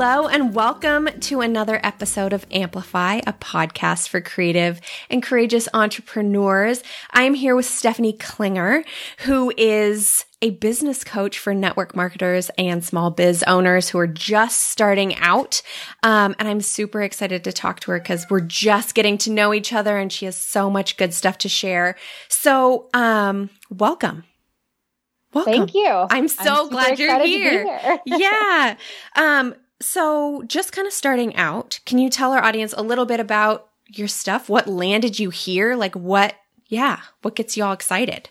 Hello, and welcome to another episode of Amplify, a podcast for creative and courageous entrepreneurs. I am here with Stephanie Klinger, who is a business coach for network marketers and small biz owners who are just starting out. Um, and I'm super excited to talk to her because we're just getting to know each other and she has so much good stuff to share. So, um, welcome. Welcome. Thank you. I'm so I'm glad you're here. here. yeah. Um, so, just kind of starting out, can you tell our audience a little bit about your stuff? What landed you here? Like, what, yeah, what gets you all excited?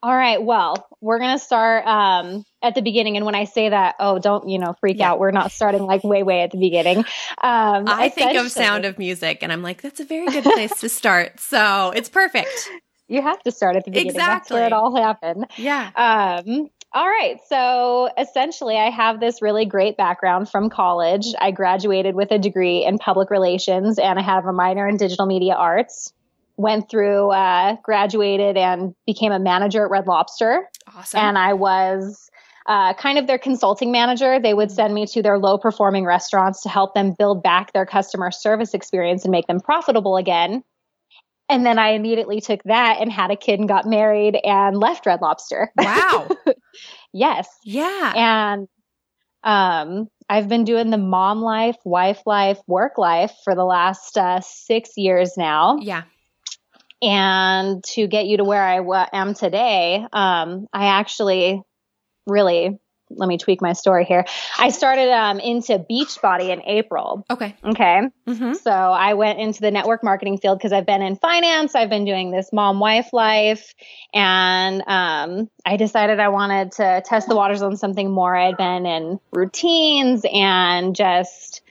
All right. Well, we're going to start um, at the beginning. And when I say that, oh, don't, you know, freak yeah. out. We're not starting like way, way at the beginning. Um, I think of Sound of Music and I'm like, that's a very good place to start. So it's perfect. You have to start at the beginning. Exactly. That's where it all happened. Yeah. Um, all right. So essentially, I have this really great background from college. I graduated with a degree in public relations and I have a minor in digital media arts. Went through, uh, graduated and became a manager at Red Lobster. Awesome. And I was uh, kind of their consulting manager. They would send me to their low performing restaurants to help them build back their customer service experience and make them profitable again. And then I immediately took that and had a kid and got married and left Red Lobster. Wow. yes. Yeah. And um, I've been doing the mom life, wife life, work life for the last uh, six years now. Yeah. And to get you to where I w- am today, um, I actually really let me tweak my story here. I started um, into Beachbody in April. Okay. Okay. Mm-hmm. So I went into the network marketing field because I've been in finance. I've been doing this mom wife life, and um, I decided I wanted to test the waters on something more. I had been in routines and just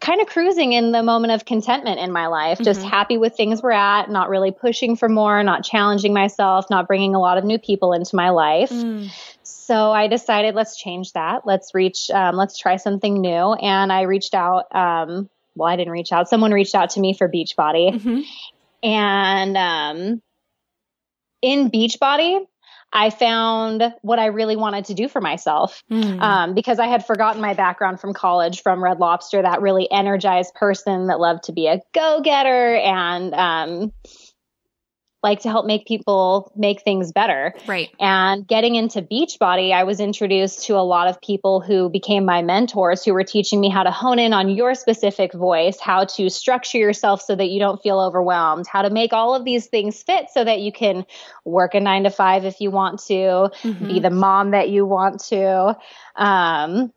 kind of cruising in the moment of contentment in my life, just mm-hmm. happy with things we're at, not really pushing for more, not challenging myself, not bringing a lot of new people into my life. Mm. So I decided let's change that. Let's reach, um, let's try something new. And I reached out. Um, well, I didn't reach out. Someone reached out to me for Beachbody, mm-hmm. and um, in Beachbody, I found what I really wanted to do for myself mm. um, because I had forgotten my background from college from Red Lobster, that really energized person that loved to be a go getter and um, like to help make people make things better. Right. And getting into Beachbody, I was introduced to a lot of people who became my mentors who were teaching me how to hone in on your specific voice, how to structure yourself so that you don't feel overwhelmed, how to make all of these things fit so that you can work a nine to five if you want to, mm-hmm. be the mom that you want to. Um,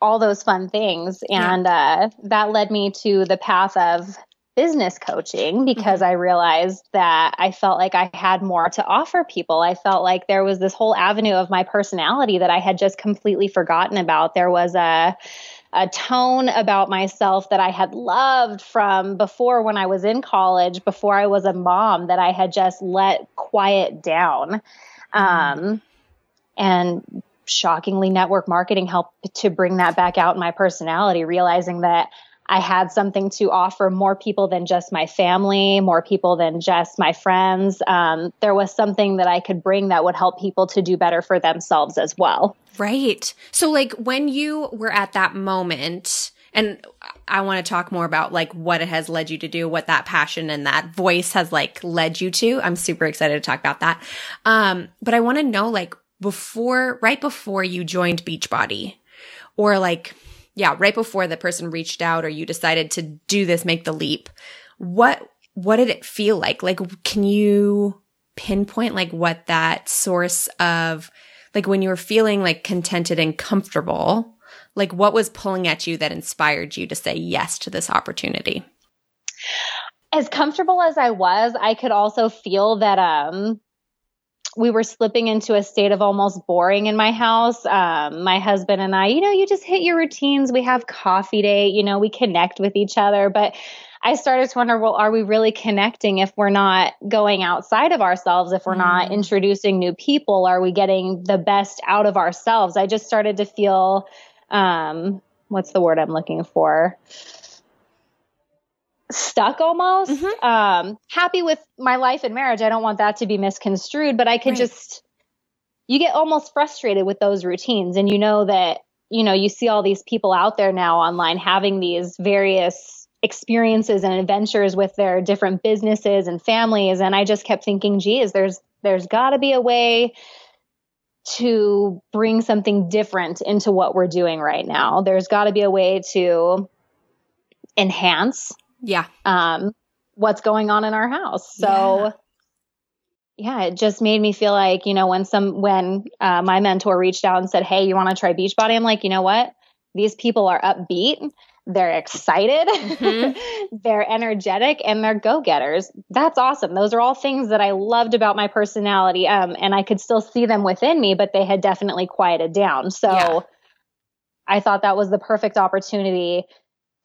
all those fun things. And yeah. uh, that led me to the path of business coaching because mm-hmm. I realized that I felt like I had more to offer people. I felt like there was this whole avenue of my personality that I had just completely forgotten about. There was a a tone about myself that I had loved from before when I was in college, before I was a mom, that I had just let quiet down. Mm-hmm. Um, and shockingly, network marketing helped to bring that back out in my personality, realizing that I had something to offer more people than just my family, more people than just my friends. Um, there was something that I could bring that would help people to do better for themselves as well. Right. So, like, when you were at that moment, and I want to talk more about like what it has led you to do, what that passion and that voice has like led you to. I'm super excited to talk about that. Um, but I want to know like before, right before you joined Beachbody, or like yeah, right before the person reached out or you decided to do this, make the leap, what, what did it feel like? Like, can you pinpoint like what that source of, like when you were feeling like contented and comfortable, like what was pulling at you that inspired you to say yes to this opportunity? As comfortable as I was, I could also feel that, um, we were slipping into a state of almost boring in my house. Um, my husband and I, you know, you just hit your routines. We have coffee date, you know, we connect with each other. But I started to wonder, well, are we really connecting if we're not going outside of ourselves? If we're mm. not introducing new people, are we getting the best out of ourselves? I just started to feel um, what's the word I'm looking for? Stuck almost. Mhm. Um, happy with my life and marriage. I don't want that to be misconstrued, but I could Right. just, you get almost frustrated with those routines. And you know that, you know, you see all these people out there now online having these various experiences and adventures with their different businesses and families. And I just kept thinking, geez, there's, there's gotta be a way to bring something different into what we're doing right now. There's got to be a way to enhance Yeah. um, what's going on in our house. So, yeah. it just made me feel like you know when some when uh, my mentor reached out and said, "Hey, you want to try Beachbody?" I'm like, you know what? These people are upbeat. They're excited. Mhm. they're energetic and they're go-getters. That's awesome. Those are all things that I loved about my personality. Um, and I could still see them within me, but they had definitely quieted down. So Yeah. I thought that was the perfect opportunity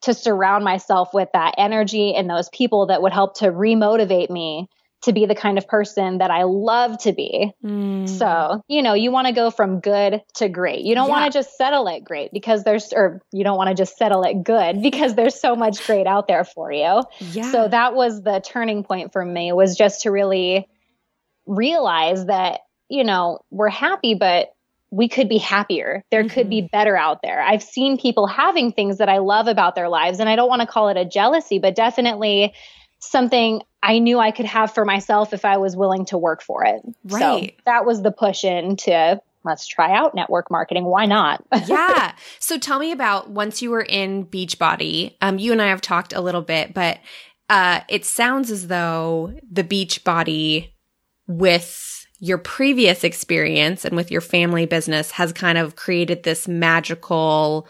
to surround myself with that energy and those people that would help to remotivate me to be the kind of person that I love to be. Mm. So, you know, you want to go from good to great. You don't Yeah. want to just settle at great because there's, or you don't want to just settle at good because there's so much great out there for you. yeah. So that was the turning point for me was just to really realize that, you know, we're happy, but we could be happier. There could Mm-hmm. be better out there. I've seen people having things that I love about their lives, and I don't want to call it a jealousy, but definitely something I knew I could have for myself if I was willing to work for it. Right. So that was the push into let's try out network marketing. Why not? yeah. So tell me about once you were in Beachbody. Um, you and I have talked a little bit, but uh, it sounds as though the Beachbody with your previous experience and with your family business has kind of created this magical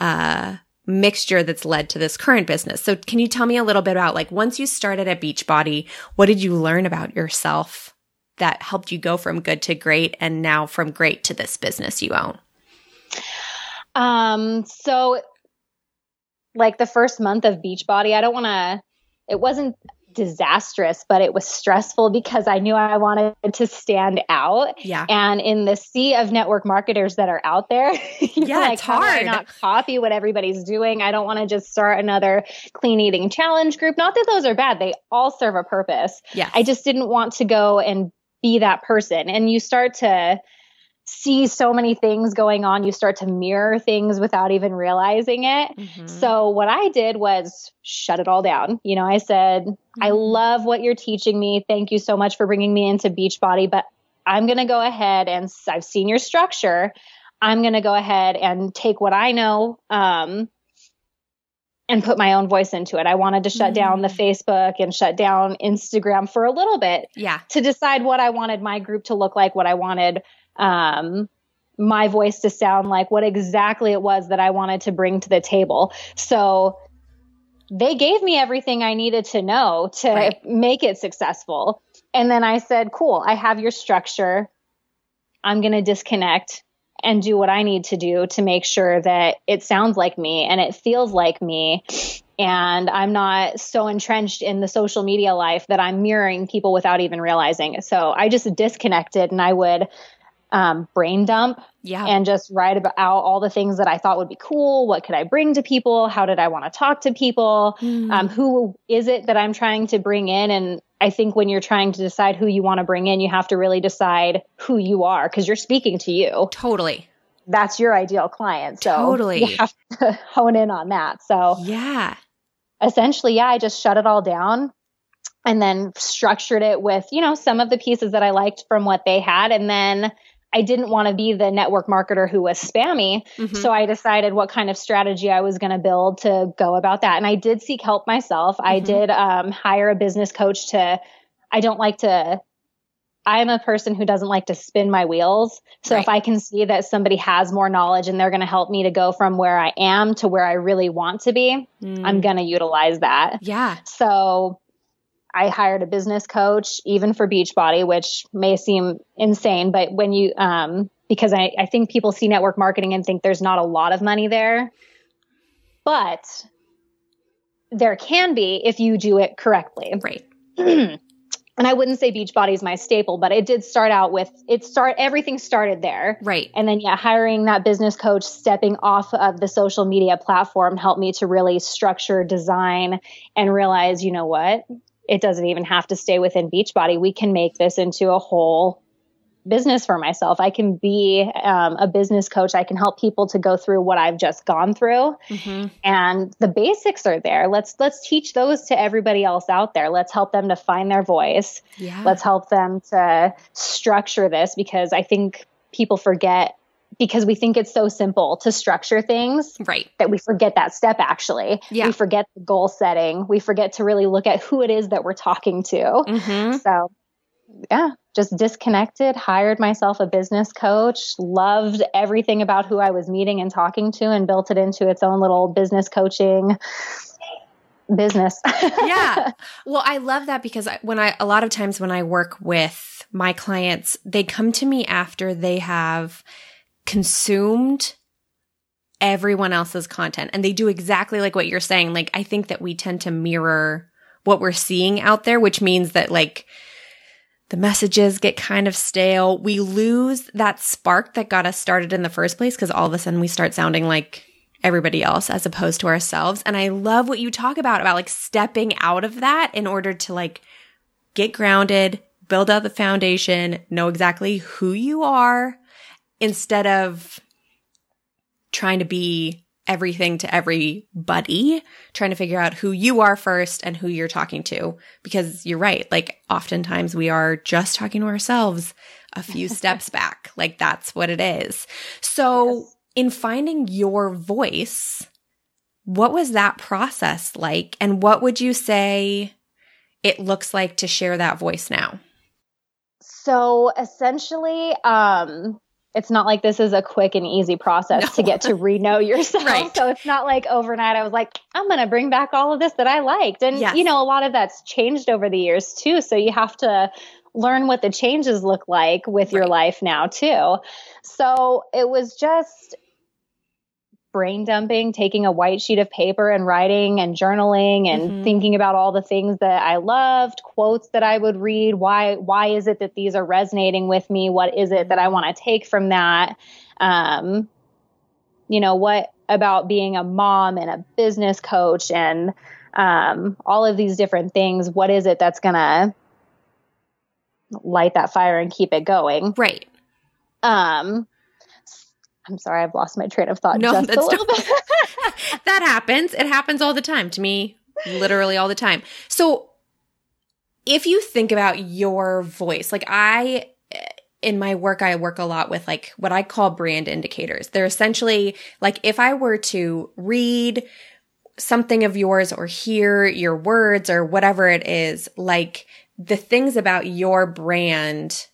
uh, mixture that's led to this current business. So can you tell me a little bit about like once you started at Beachbody, what did you learn about yourself that helped you go from good to great and now from great to this business you own? Um, so like the first month of Beachbody, I don't want to, it wasn't disastrous, but it was stressful because I knew I wanted to stand out. Yeah. And in the sea of network marketers that are out there, Yeah, like, it's hard. not copy what everybody's doing. I don't want to just start another clean eating challenge group. Not that those are bad; they all serve a purpose. Yes. I just didn't want to go and be that person. And you start to see so many things going on. You start to mirror things without even realizing it. Mhm. So what I did was shut it all down. You know, I said, I Mhm. love what you're teaching me. Thank you so much for bringing me into Beachbody, but I'm going to go ahead and I've seen your structure. I'm going to go ahead and take what I know um, and put my own voice into it. I wanted to shut down the Facebook and shut down Instagram for a little bit yeah. to decide what I wanted my group to look like, what I wanted um, my voice to sound like, what exactly it was that I wanted to bring to the table. So they gave me everything I needed to know to Right. make it successful. And then I said, cool, I have your structure. I'm going to disconnect and do what I need to do to make sure that it sounds like me and it feels like me. And I'm not so entrenched in the social media life that I'm mirroring people without even realizing. it. So I just disconnected and I would um, brain dump Yeah. and just write about all the things that I thought would be cool. What could I bring to people? How did I want to talk to people? Mm. Um, who is it that I'm trying to bring in? And I think when you're trying to decide who you want to bring in, you have to really decide who you are because you're speaking to you. totally. That's your ideal client. So Totally. you have to hone in on that. So Yeah. essentially, yeah, I just shut it all down and then structured it with, you know, some of the pieces that I liked from what they had. And then I didn't want to be the network marketer who was spammy. Mhm. So I decided what kind of strategy I was going to build to go about that. And I did seek help myself. I Mhm. did um, hire a business coach to, I don't like to, I'm a person who doesn't like to spin my wheels. So if I can see that somebody has more knowledge and they're going to help me to go from where I am to where I really want to be, Mm. I'm going to utilize that. yeah. So I hired a business coach, even for Beachbody, which may seem insane, but when you, um, because I, I think people see network marketing and think there's not a lot of money there, but there can be if you do it correctly. Right. and I wouldn't say Beachbody is my staple, but it did start out with it start everything started there. Right. And then yeah, hiring that business coach, stepping off of the social media platform helped me to really structure, design, and realize, you know what? It doesn't even have to stay within Beachbody. We can make this into a whole business for myself. I can be um, a business coach. I can help people to go through what I've just gone through, mm-hmm. and the basics are there. Let's let's teach those to everybody else out there. Let's help them to find their voice. Yeah. Let's help them to structure this because I think people forget because we think it's so simple to structure things right that we forget that step actually yeah. we forget the goal setting we forget to really look at who it is that we're talking to mm-hmm. so yeah, just disconnected, hired myself a business coach, loved everything about who I was meeting and talking to, and built it into its own little business coaching business. yeah. Well, I love that because when I, a lot of times when I work with my clients, they come to me after they have consumed everyone else's content and they do exactly like what you're saying. Like, I think that we tend to mirror what we're seeing out there, which means that like, the messages get kind of stale. We lose that spark that got us started in the first place because all of a sudden we start sounding like everybody else as opposed to ourselves. And I love what you talk about, about like stepping out of that in order to like get grounded, build out the foundation, know exactly who you are instead of trying to be everything to everybody, trying to figure out who you are first and who you're talking to. Because you're right. Like oftentimes we are just talking to ourselves a few steps back. Like that's what it is. So yes. in finding your voice, what was that process like? And what would you say it looks like to share that voice now? So essentially, um, it's not like this is a quick and easy process no. to get to re-know yourself. right. So it's not like overnight I was like, I'm going to bring back all of this that I liked. And yes. you know, a lot of that's changed over the years too. So you have to learn what the changes look like with right. your life now too. So it was just brain dumping, taking a white sheet of paper and writing and journaling and mm-hmm. thinking about all the things that I loved, quotes that I would read, why why is it that these are resonating with me? What is it that I want to take from that? Um, you know, what about being a mom and a business coach and um, all of these different things, what is it that's going to light that fire and keep it going? Right. Um, I'm sorry, I've lost my train of thought no, just a little bit. that happens. It happens all the time to me, literally all the time. So if you think about your voice, like I, in my work, I work a lot with like what I call brand indicators. They're essentially like if I were to read something of yours or hear your words or whatever it is, like the things about your brand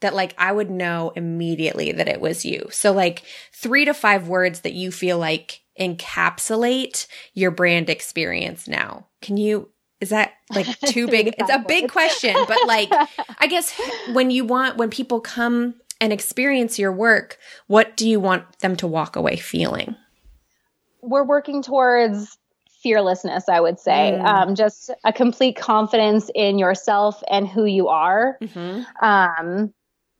that like I would know immediately that it was you. So like three to five words that you feel like encapsulate your brand experience now. Can you, is that like too big? it's a big question, but like, I guess when you want, when people come and experience your work, what do you want them to walk away feeling? We're working towards fearlessness, I would say. Mm. Um, just a complete confidence in yourself and who you are. Mm-hmm. Um,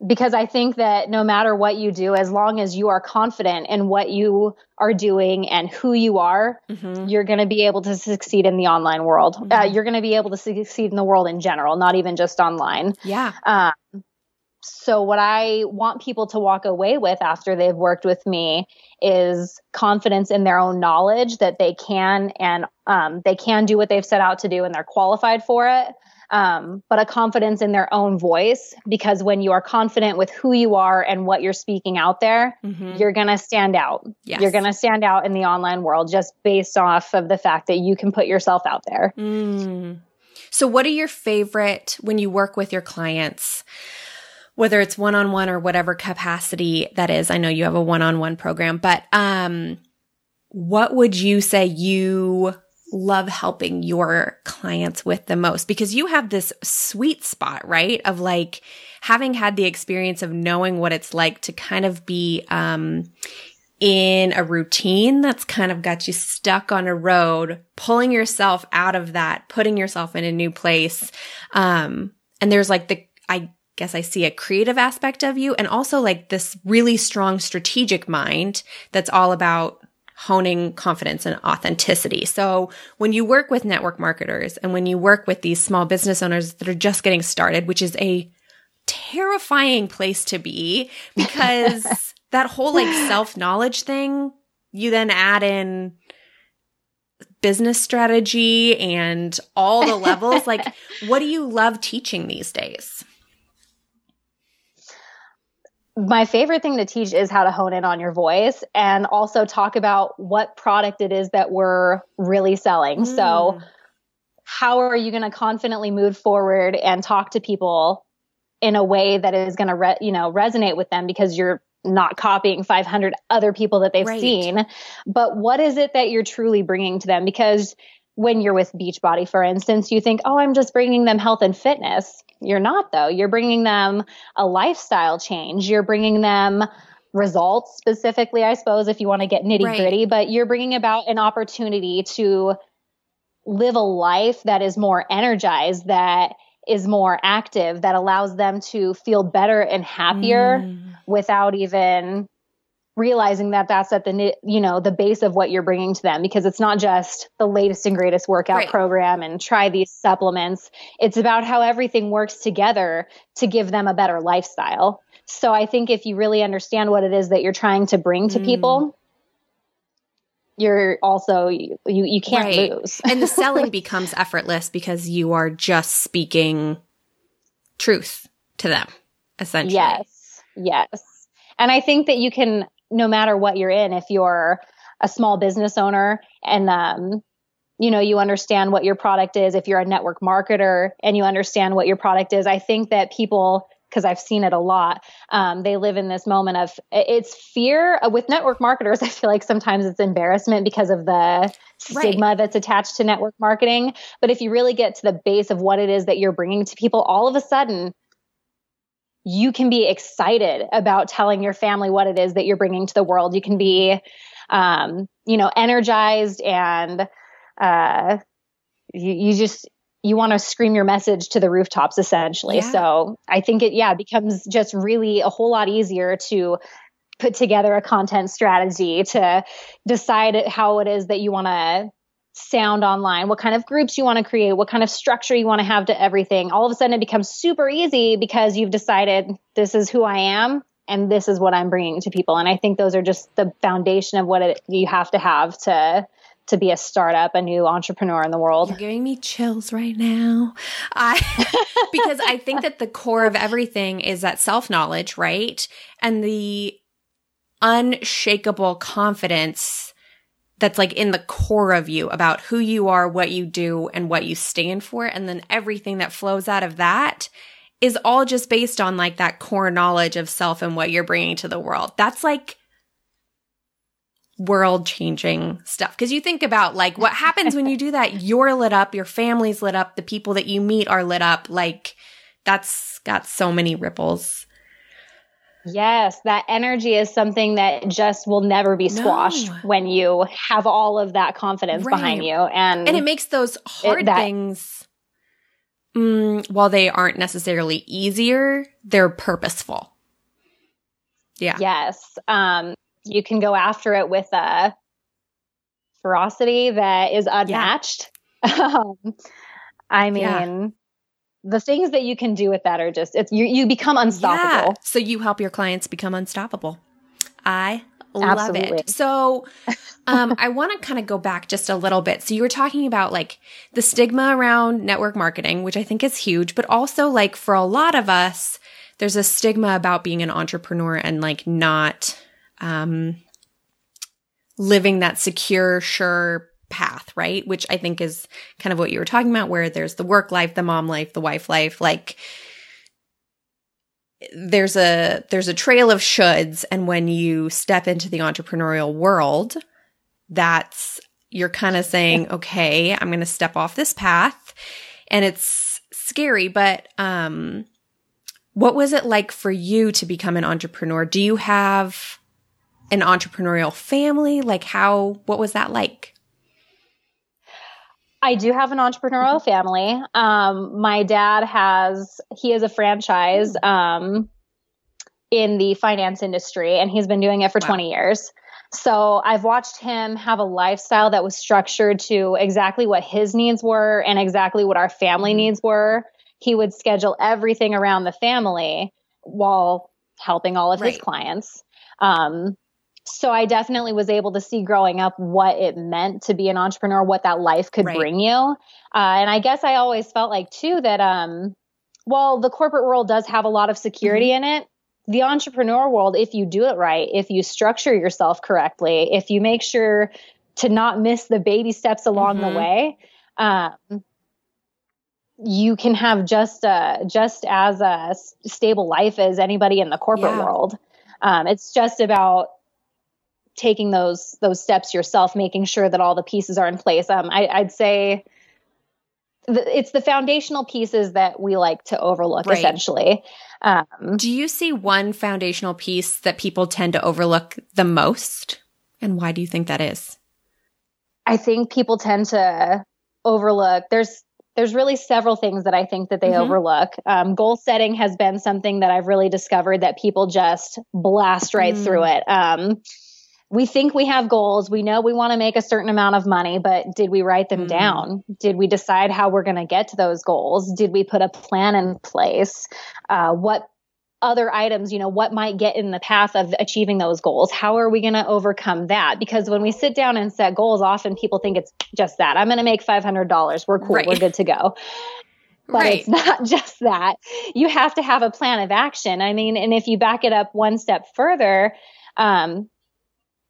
because I think that no matter what you do, as long as you are confident in what you are doing and who you are, mm-hmm. you're going to be able to succeed in the online world. Uh, mm-hmm. Uh, you're going to be able to succeed in the world in general, not even just online. Yeah. Um, so, what I want people to walk away with after they've worked with me is confidence in their own knowledge that they can and um, they can do what they've set out to do and they're qualified for it um, but a confidence in their own voice because when you are confident with who you are and what you're speaking out there, mm-hmm. you're going to stand out. Yes. You're going to stand out in the online world just based off of the fact that you can put yourself out there. Mm. So, what are your favorite when you work with your clients? Whether it's one on one or whatever capacity that is, I know you have a one on one program, but um, what would you say you love helping your clients with the most because you have this sweet spot, right? Of like having had the experience of knowing what it's like to kind of be, um, in a routine that's kind of got you stuck on a road, pulling yourself out of that, putting yourself in a new place. Um, and there's like the, I guess I see a creative aspect of you and also like this really strong strategic mind that's all about honing confidence and authenticity. So when you work with network marketers and when you work with these small business owners that are just getting started, which is a terrifying place to be because that whole like self knowledge thing, you then add in business strategy and all the levels. like, what do you love teaching these days? My favorite thing to teach is how to hone in on your voice and also talk about what product it is that we're really selling. Mm. So, how are you going to confidently move forward and talk to people in a way that is going to, re- you know, resonate with them because you're not copying 500 other people that they've right. seen, but what is it that you're truly bringing to them? Because when you're with Beachbody, for instance, you think, oh, I'm just bringing them health and fitness. You're not, though. You're bringing them a lifestyle change. You're bringing them results specifically, I suppose, if you want to get nitty gritty, right. but you're bringing about an opportunity to live a life that is more energized, that is more active that allows them to feel better and happier mm. without even realizing that that's at the you know the base of what you're bringing to them because it's not just the latest and greatest workout right. program and try these supplements it's about how everything works together to give them a better lifestyle so i think if you really understand what it is that you're trying to bring to mm. people you're also you you can't right. lose. and the selling becomes effortless because you are just speaking truth to them essentially. Yes. Yes. And I think that you can no matter what you're in if you're a small business owner and um you know you understand what your product is if you're a network marketer and you understand what your product is i think that people because I've seen it a lot. Um, they live in this moment of it's fear uh, with network marketers. I feel like sometimes it's embarrassment because of the stigma right. that's attached to network marketing. But if you really get to the base of what it is that you're bringing to people, all of a sudden you can be excited about telling your family what it is that you're bringing to the world. You can be, um, you know, energized and uh, you, you just you want to scream your message to the rooftops essentially. Yeah. So I think it, yeah, becomes just really a whole lot easier to put together a content strategy to decide how it is that you want to sound online, what kind of groups you want to create, what kind of structure you want to have to everything. All of a sudden it becomes super easy because you've decided this is who I am and this is what I'm bringing to people. And I think those are just the foundation of what it, you have to have to to be a startup, a new entrepreneur in the world. You're giving me chills right now. I because I think that the core of everything is that self-knowledge, right? And the unshakable confidence that's like in the core of you about who you are, what you do, and what you stand for. And then everything that flows out of that is all just based on like that core knowledge of self and what you're bringing to the world. That's like world changing stuff. Cause you think about like what happens when you do that. You're lit up, your family's lit up, the people that you meet are lit up. Like that's got so many ripples. Yes, that energy is something that just will never be squashed no. when you have all of that confidence right. behind you. And and it makes those hard it, that, things mm, while they aren't necessarily easier, they're purposeful. Yeah. Yes. Um you can go after it with a ferocity that is unmatched. Yeah. um, I mean, yeah. The things that you can do with that are just it's you you become unstoppable. Yeah. So you help your clients become unstoppable. I love Absolutely. it. So um, I want to kind of go back just a little bit. So you were talking about like the stigma around network marketing, which I think is huge, but also like for a lot of us, there's a stigma about being an entrepreneur and like not um, living that secure, sure path, right? Which I think is kind of what you were talking about, where there's the work life, the mom life, the wife life, like there's a there's a trail of shoulds and when you step into the entrepreneurial world that's you're kind of saying okay i'm going to step off this path and it's scary but um what was it like for you to become an entrepreneur do you have an entrepreneurial family? Like how, what was that like? I do have an entrepreneurial family. Um, my dad has, he has a franchise um, in the finance industry, and he's been doing it for wow. 20 years. So I've watched him have a lifestyle that was structured to exactly what his needs were and exactly what our family mm-hmm. needs were. He would schedule everything around the family while helping all of right. his clients. Um, so I definitely was able to see growing up what it meant to be an entrepreneur, what that life could right. bring you. Uh, and I guess I always felt like too that, um, while the corporate world does have a lot of security mm-hmm. in it, the entrepreneur world, if you do it right, if you structure yourself correctly, if you make sure to not miss the baby steps along mm-hmm. the way, um, you can have just a, just as a stable life as anybody in the corporate yeah. world. Um, it's just about taking those those steps yourself, making sure that all the pieces are in place. Um, I, would say it's the foundational pieces that we like to overlook right. essentially. Um, Do you see one foundational piece that people tend to overlook the most? And why do you think that is? I think people tend to overlook there's there's really several things that I think that they mm-hmm. overlook. Um, goal setting has been something that I've really discovered that people just blast right mm. through it. Um, we think we have goals. We know we want to make a certain amount of money, but did we write them mm. down? Did we decide how we're going to get to those goals? Did we put a plan in place? Uh, what other items, you know, what might get in the path of achieving those goals? How are we going to overcome that? Because when we sit down and set goals, often people think it's just that. I'm going to make $500. We're cool. Right. We're good to go. But right. it's not just that. You have to have a plan of action. I mean, and if you back it up one step further, um,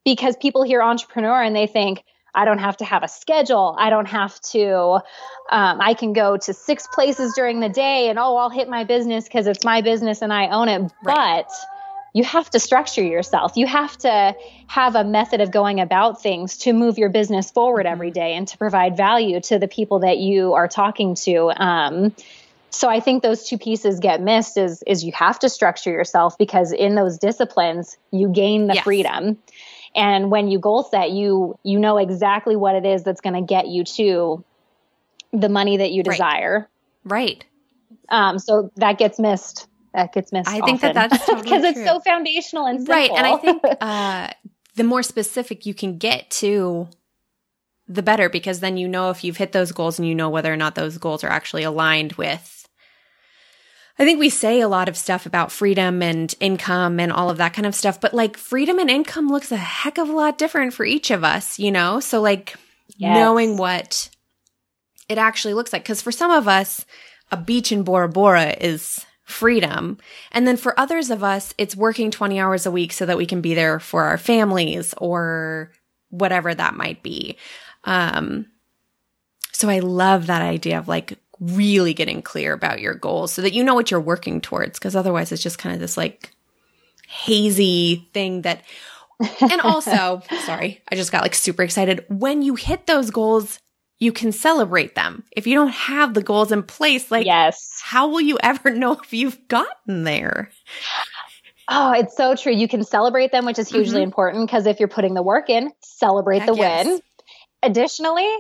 because people hear entrepreneur and they think, I don't have to have a schedule. I don't have to, um, I can go to six places during the day and, oh, I'll hit my business because it's my business and I own it. Right. But you have to structure yourself. You have to have a method of going about things to move your business forward mm-hmm. every day and to provide value to the people that you are talking to. Um, so I think those two pieces get missed is is you have to structure yourself because in those disciplines you gain the yes. freedom and when you goal set, you you know exactly what it is that's going to get you to the money that you desire. Right. right. Um, so that gets missed. That gets missed. I think that that's because totally it's so foundational and simple. right. And I think uh, the more specific you can get to, the better, because then you know if you've hit those goals and you know whether or not those goals are actually aligned with I think we say a lot of stuff about freedom and income and all of that kind of stuff, but like freedom and income looks a heck of a lot different for each of us, you know? So like yes. knowing what it actually looks like. Cause for some of us, a beach in Bora Bora is freedom. And then for others of us, it's working 20 hours a week so that we can be there for our families or whatever that might be. Um, so I love that idea of like really getting clear about your goals so that you know what you're working towards. Cause otherwise it's just kind of this like hazy thing that, and also, sorry, I just got like super excited. When you hit those goals, you can celebrate them. If you don't have the goals in place, like, yes, how will you ever know if you've gotten there? Oh, it's so true. You can celebrate them, which is hugely mm-hmm. important because if you're putting the work in, celebrate Heck the yes. win. Additionally,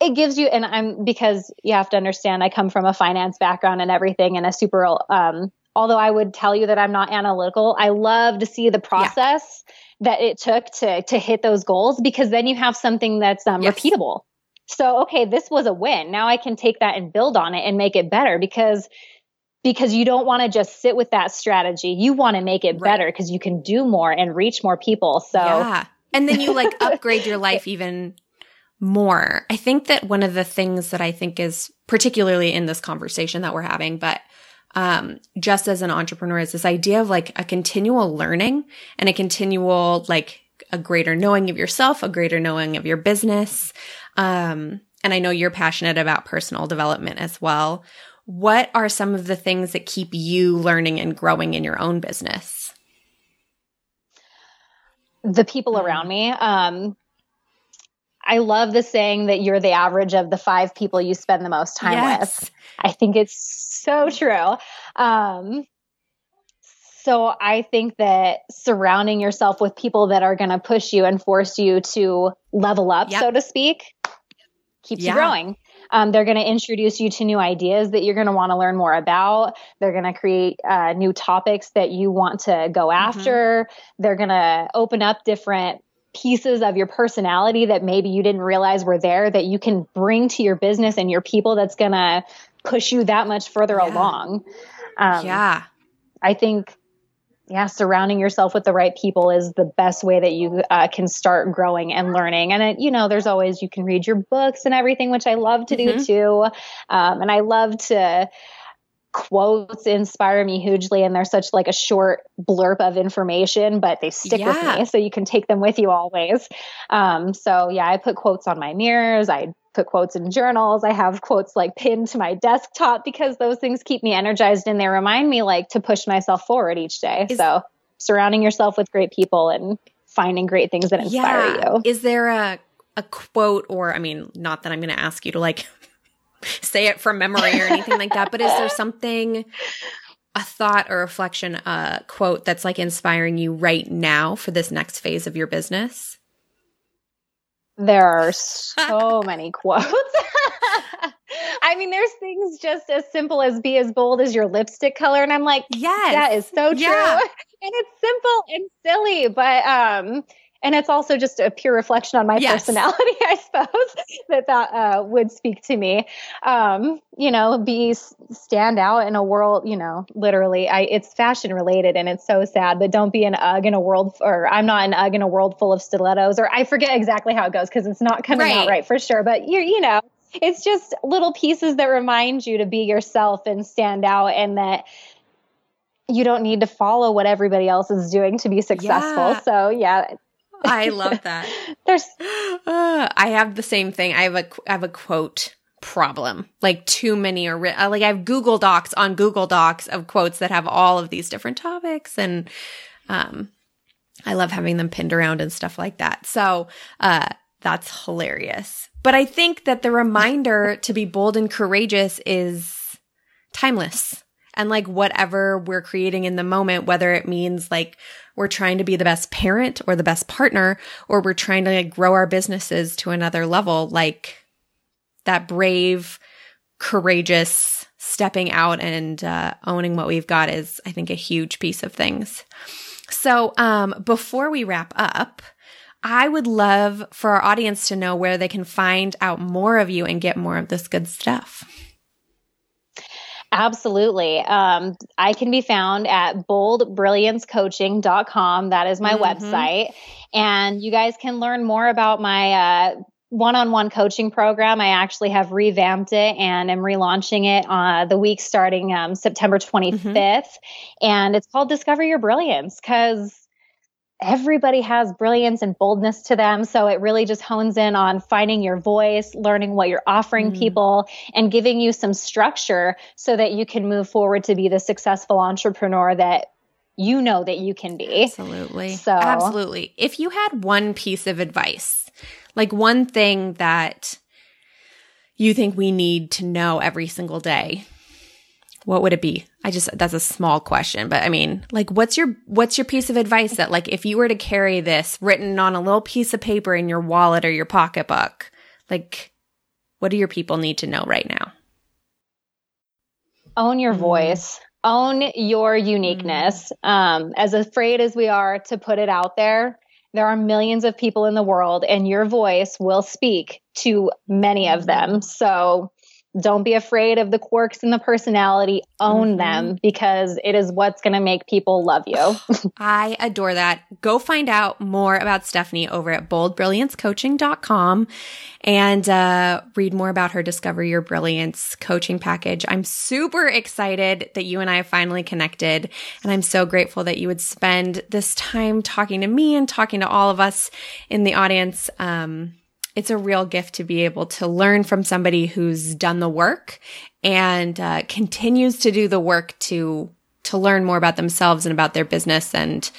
it gives you and i'm because you have to understand i come from a finance background and everything and a super um, although i would tell you that i'm not analytical i love to see the process yeah. that it took to to hit those goals because then you have something that's um, yes. repeatable so okay this was a win now i can take that and build on it and make it better because because you don't want to just sit with that strategy you want to make it right. better because you can do more and reach more people so yeah and then you like upgrade your life even more. I think that one of the things that I think is particularly in this conversation that we're having, but um, just as an entrepreneur is this idea of like a continual learning and a continual, like a greater knowing of yourself, a greater knowing of your business. Um, and I know you're passionate about personal development as well. What are some of the things that keep you learning and growing in your own business? The people around me. Um, I love the saying that you're the average of the five people you spend the most time yes. with. I think it's so true. Um, so I think that surrounding yourself with people that are going to push you and force you to level up, yep. so to speak, keeps yeah. you growing. Um, they're going to introduce you to new ideas that you're going to want to learn more about. They're going to create uh, new topics that you want to go mm-hmm. after. Mm-hmm. They're going to open up different pieces of your personality that maybe you didn't realize were there that you can bring to your business and your people that's going to push you that much further yeah. along. Um, yeah. I think, yeah, surrounding yourself with the right people is the best way that you uh, can start growing and learning. And, it, you know, there's always, you can read your books and everything, which I love to mm-hmm. do too. Um, and I love to, quotes inspire me hugely and they're such like a short blurb of information but they stick yeah. with me so you can take them with you always um, so yeah i put quotes on my mirrors i put quotes in journals i have quotes like pinned to my desktop because those things keep me energized and they remind me like to push myself forward each day is, so surrounding yourself with great people and finding great things that inspire yeah. you is there a a quote or i mean not that i'm going to ask you to like say it from memory or anything like that, but is there something, a thought or reflection, a quote that's like inspiring you right now for this next phase of your business? There are so many quotes. I mean, there's things just as simple as be as bold as your lipstick color. And I'm like, yes, that is so true. Yeah. And it's simple and silly, but um, and it's also just a pure reflection on my yes. personality, I suppose, that that uh, would speak to me. Um, you know, be stand out in a world. You know, literally, I it's fashion related, and it's so sad. But don't be an UGG in a world, or I'm not an UGG in a world full of stilettos, or I forget exactly how it goes because it's not coming right. out right for sure. But you you know, it's just little pieces that remind you to be yourself and stand out, and that you don't need to follow what everybody else is doing to be successful. Yeah. So yeah, I love that. There's, uh, I have the same thing. I have a, I have a quote problem. Like too many are written. Like I have Google Docs on Google Docs of quotes that have all of these different topics, and um, I love having them pinned around and stuff like that. So, uh, that's hilarious. But I think that the reminder to be bold and courageous is timeless. And like whatever we're creating in the moment, whether it means like we're trying to be the best parent or the best partner, or we're trying to like, grow our businesses to another level, like that brave, courageous stepping out and uh, owning what we've got is, I think, a huge piece of things. So, um, before we wrap up, I would love for our audience to know where they can find out more of you and get more of this good stuff. Absolutely. Um, I can be found at boldbrilliancecoaching.com. That is my mm-hmm. website. And you guys can learn more about my uh, one-on-one coaching program. I actually have revamped it and am relaunching it uh, the week starting um, September 25th. Mm-hmm. And it's called Discover Your Brilliance because everybody has brilliance and boldness to them. So it really just hones in on finding your voice, learning what you're offering mm. people, and giving you some structure so that you can move forward to be the successful entrepreneur that you know that you can be. Absolutely. So, absolutely. If you had one piece of advice, like one thing that you think we need to know every single day, what would it be? I just that's a small question, but I mean, like what's your what's your piece of advice that like if you were to carry this written on a little piece of paper in your wallet or your pocketbook, like what do your people need to know right now? Own your mm. voice. Own your uniqueness. Mm. Um, as afraid as we are to put it out there, there are millions of people in the world, and your voice will speak to many of them. So don't be afraid of the quirks and the personality. Own mm-hmm. them because it is what's going to make people love you. I adore that. Go find out more about Stephanie over at boldbrilliancecoaching.com and uh, read more about her Discover Your Brilliance coaching package. I'm super excited that you and I have finally connected. And I'm so grateful that you would spend this time talking to me and talking to all of us in the audience. Um, it's a real gift to be able to learn from somebody who's done the work and uh, continues to do the work to to learn more about themselves and about their business and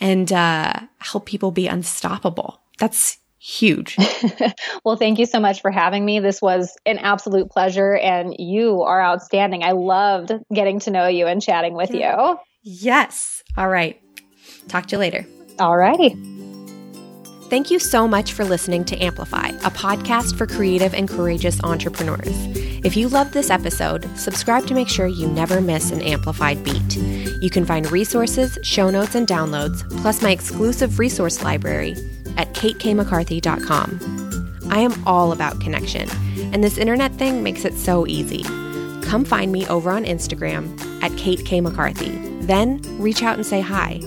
and uh, help people be unstoppable. That's huge. well, thank you so much for having me. This was an absolute pleasure, and you are outstanding. I loved getting to know you and chatting with you. Yes. All right. Talk to you later. All righty. Thank you so much for listening to Amplify, a podcast for creative and courageous entrepreneurs. If you loved this episode, subscribe to make sure you never miss an amplified beat. You can find resources, show notes, and downloads, plus my exclusive resource library at katekmccarthy.com. I am all about connection, and this internet thing makes it so easy. Come find me over on Instagram at Kate K. McCarthy. Then reach out and say hi.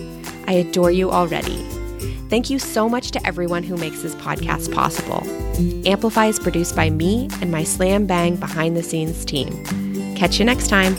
I adore you already. Thank you so much to everyone who makes this podcast possible. Amplify is produced by me and my slam bang behind the scenes team. Catch you next time.